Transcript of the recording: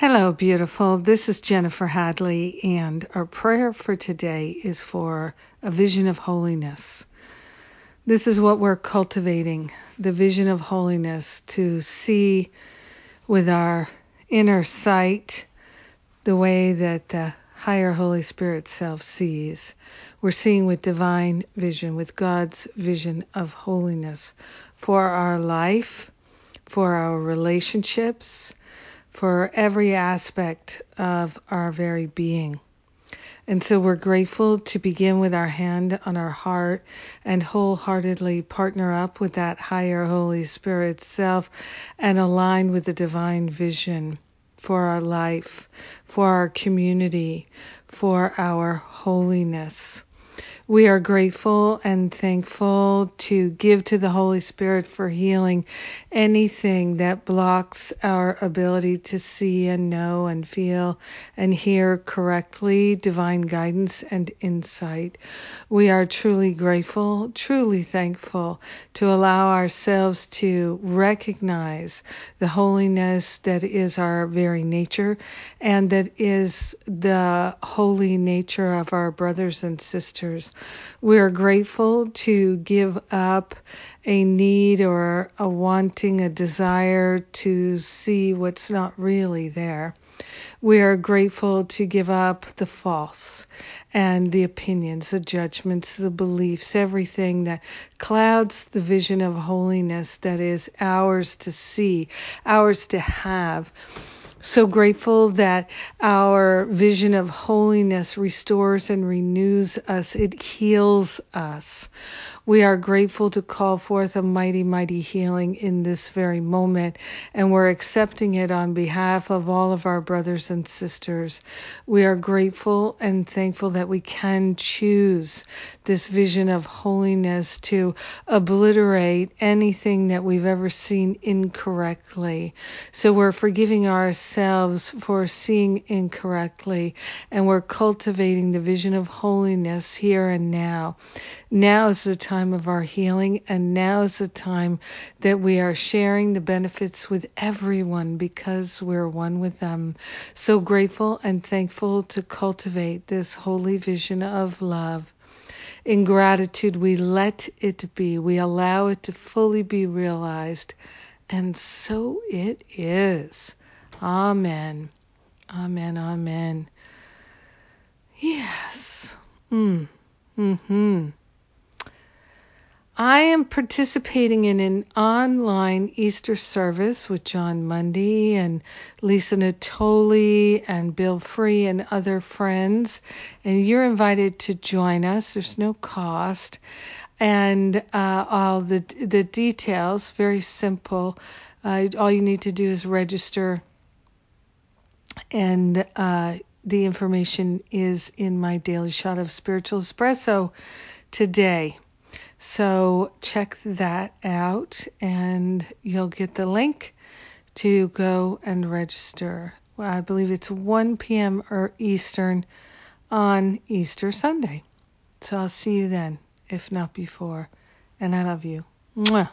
Hello, beautiful. This is Jennifer Hadley, and our prayer for today is for a vision of holiness. This is what we're cultivating the vision of holiness to see with our inner sight the way that the higher Holy Spirit self sees. We're seeing with divine vision, with God's vision of holiness for our life, for our relationships for every aspect of our very being. And so we're grateful to begin with our hand on our heart and wholeheartedly partner up with that higher Holy Spirit self and align with the divine vision for our life, for our community, for our holiness. We are grateful and thankful to give to the Holy Spirit for healing anything that blocks our ability to see and know and feel and hear correctly divine guidance and insight. We are truly grateful, truly thankful to allow ourselves to recognize the holiness that is our very nature and that is the holy nature of our brothers and sisters. We are grateful to give up a need or a wanting, a desire to see what's not really there. We are grateful to give up the false and the opinions, the judgments, the beliefs, everything that clouds the vision of holiness that is ours to see, ours to have so grateful that our vision of holiness restores and renews us, it heals us. We are grateful to call forth a mighty, mighty healing in this very moment, and we're accepting it on behalf of all of our brothers and sisters. We are grateful and thankful that we can choose this vision of holiness to obliterate anything that we've ever seen incorrectly. So we're forgiving ourselves for seeing incorrectly, and we're cultivating the vision of holiness here and now. Now is the time of our healing, and now is the time that we are sharing the benefits with everyone because we're one with them. So grateful and thankful to cultivate this holy vision of love. In gratitude, we let it be, we allow it to fully be realized, and so it is. Amen. Amen. Amen. Yes. Mm. Hmm. I am participating in an online Easter service with Jon Mundy and Lisa Natoli and Bill Free and other friends. And you're invited to join us. There's no cost. And uh, all the the details, very simple. Uh, all you need to do is register, and uh, the information is in my daily shot of spiritual espresso today. So check that out and you'll get the link to go and register. Well, I believe it's 1 p.m. or Eastern on Easter Sunday. So I'll see you then, if not before. And I love you. Mwah.